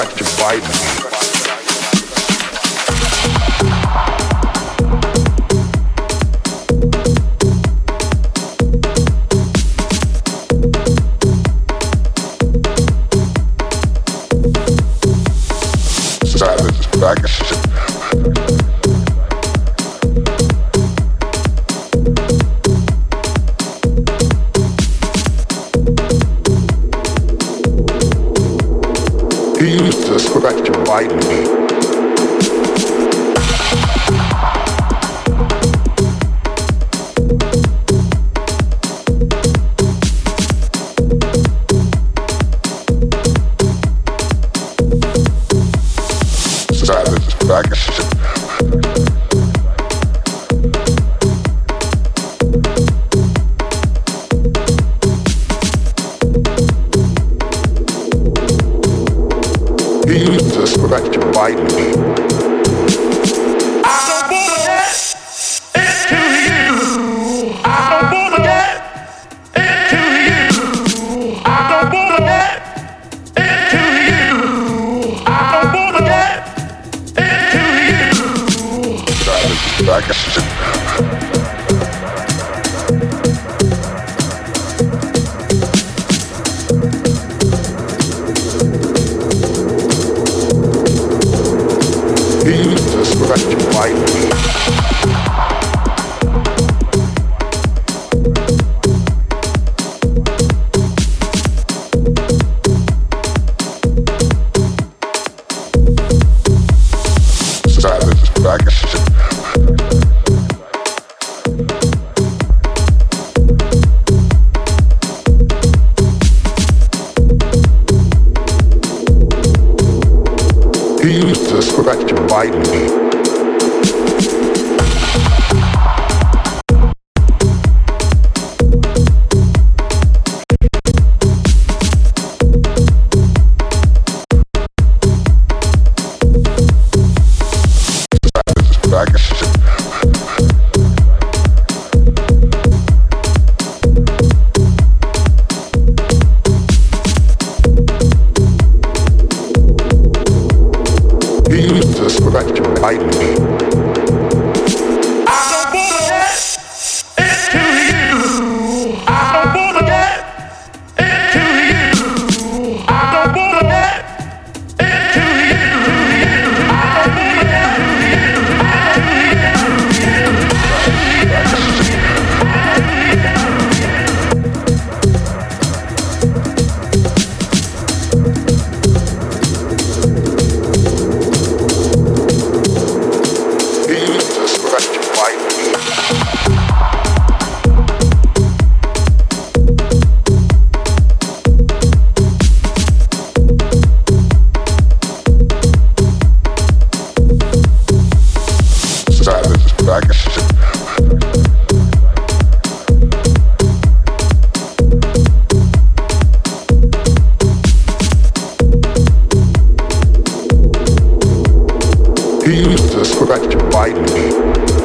selective Biden. feel the scratch bite me.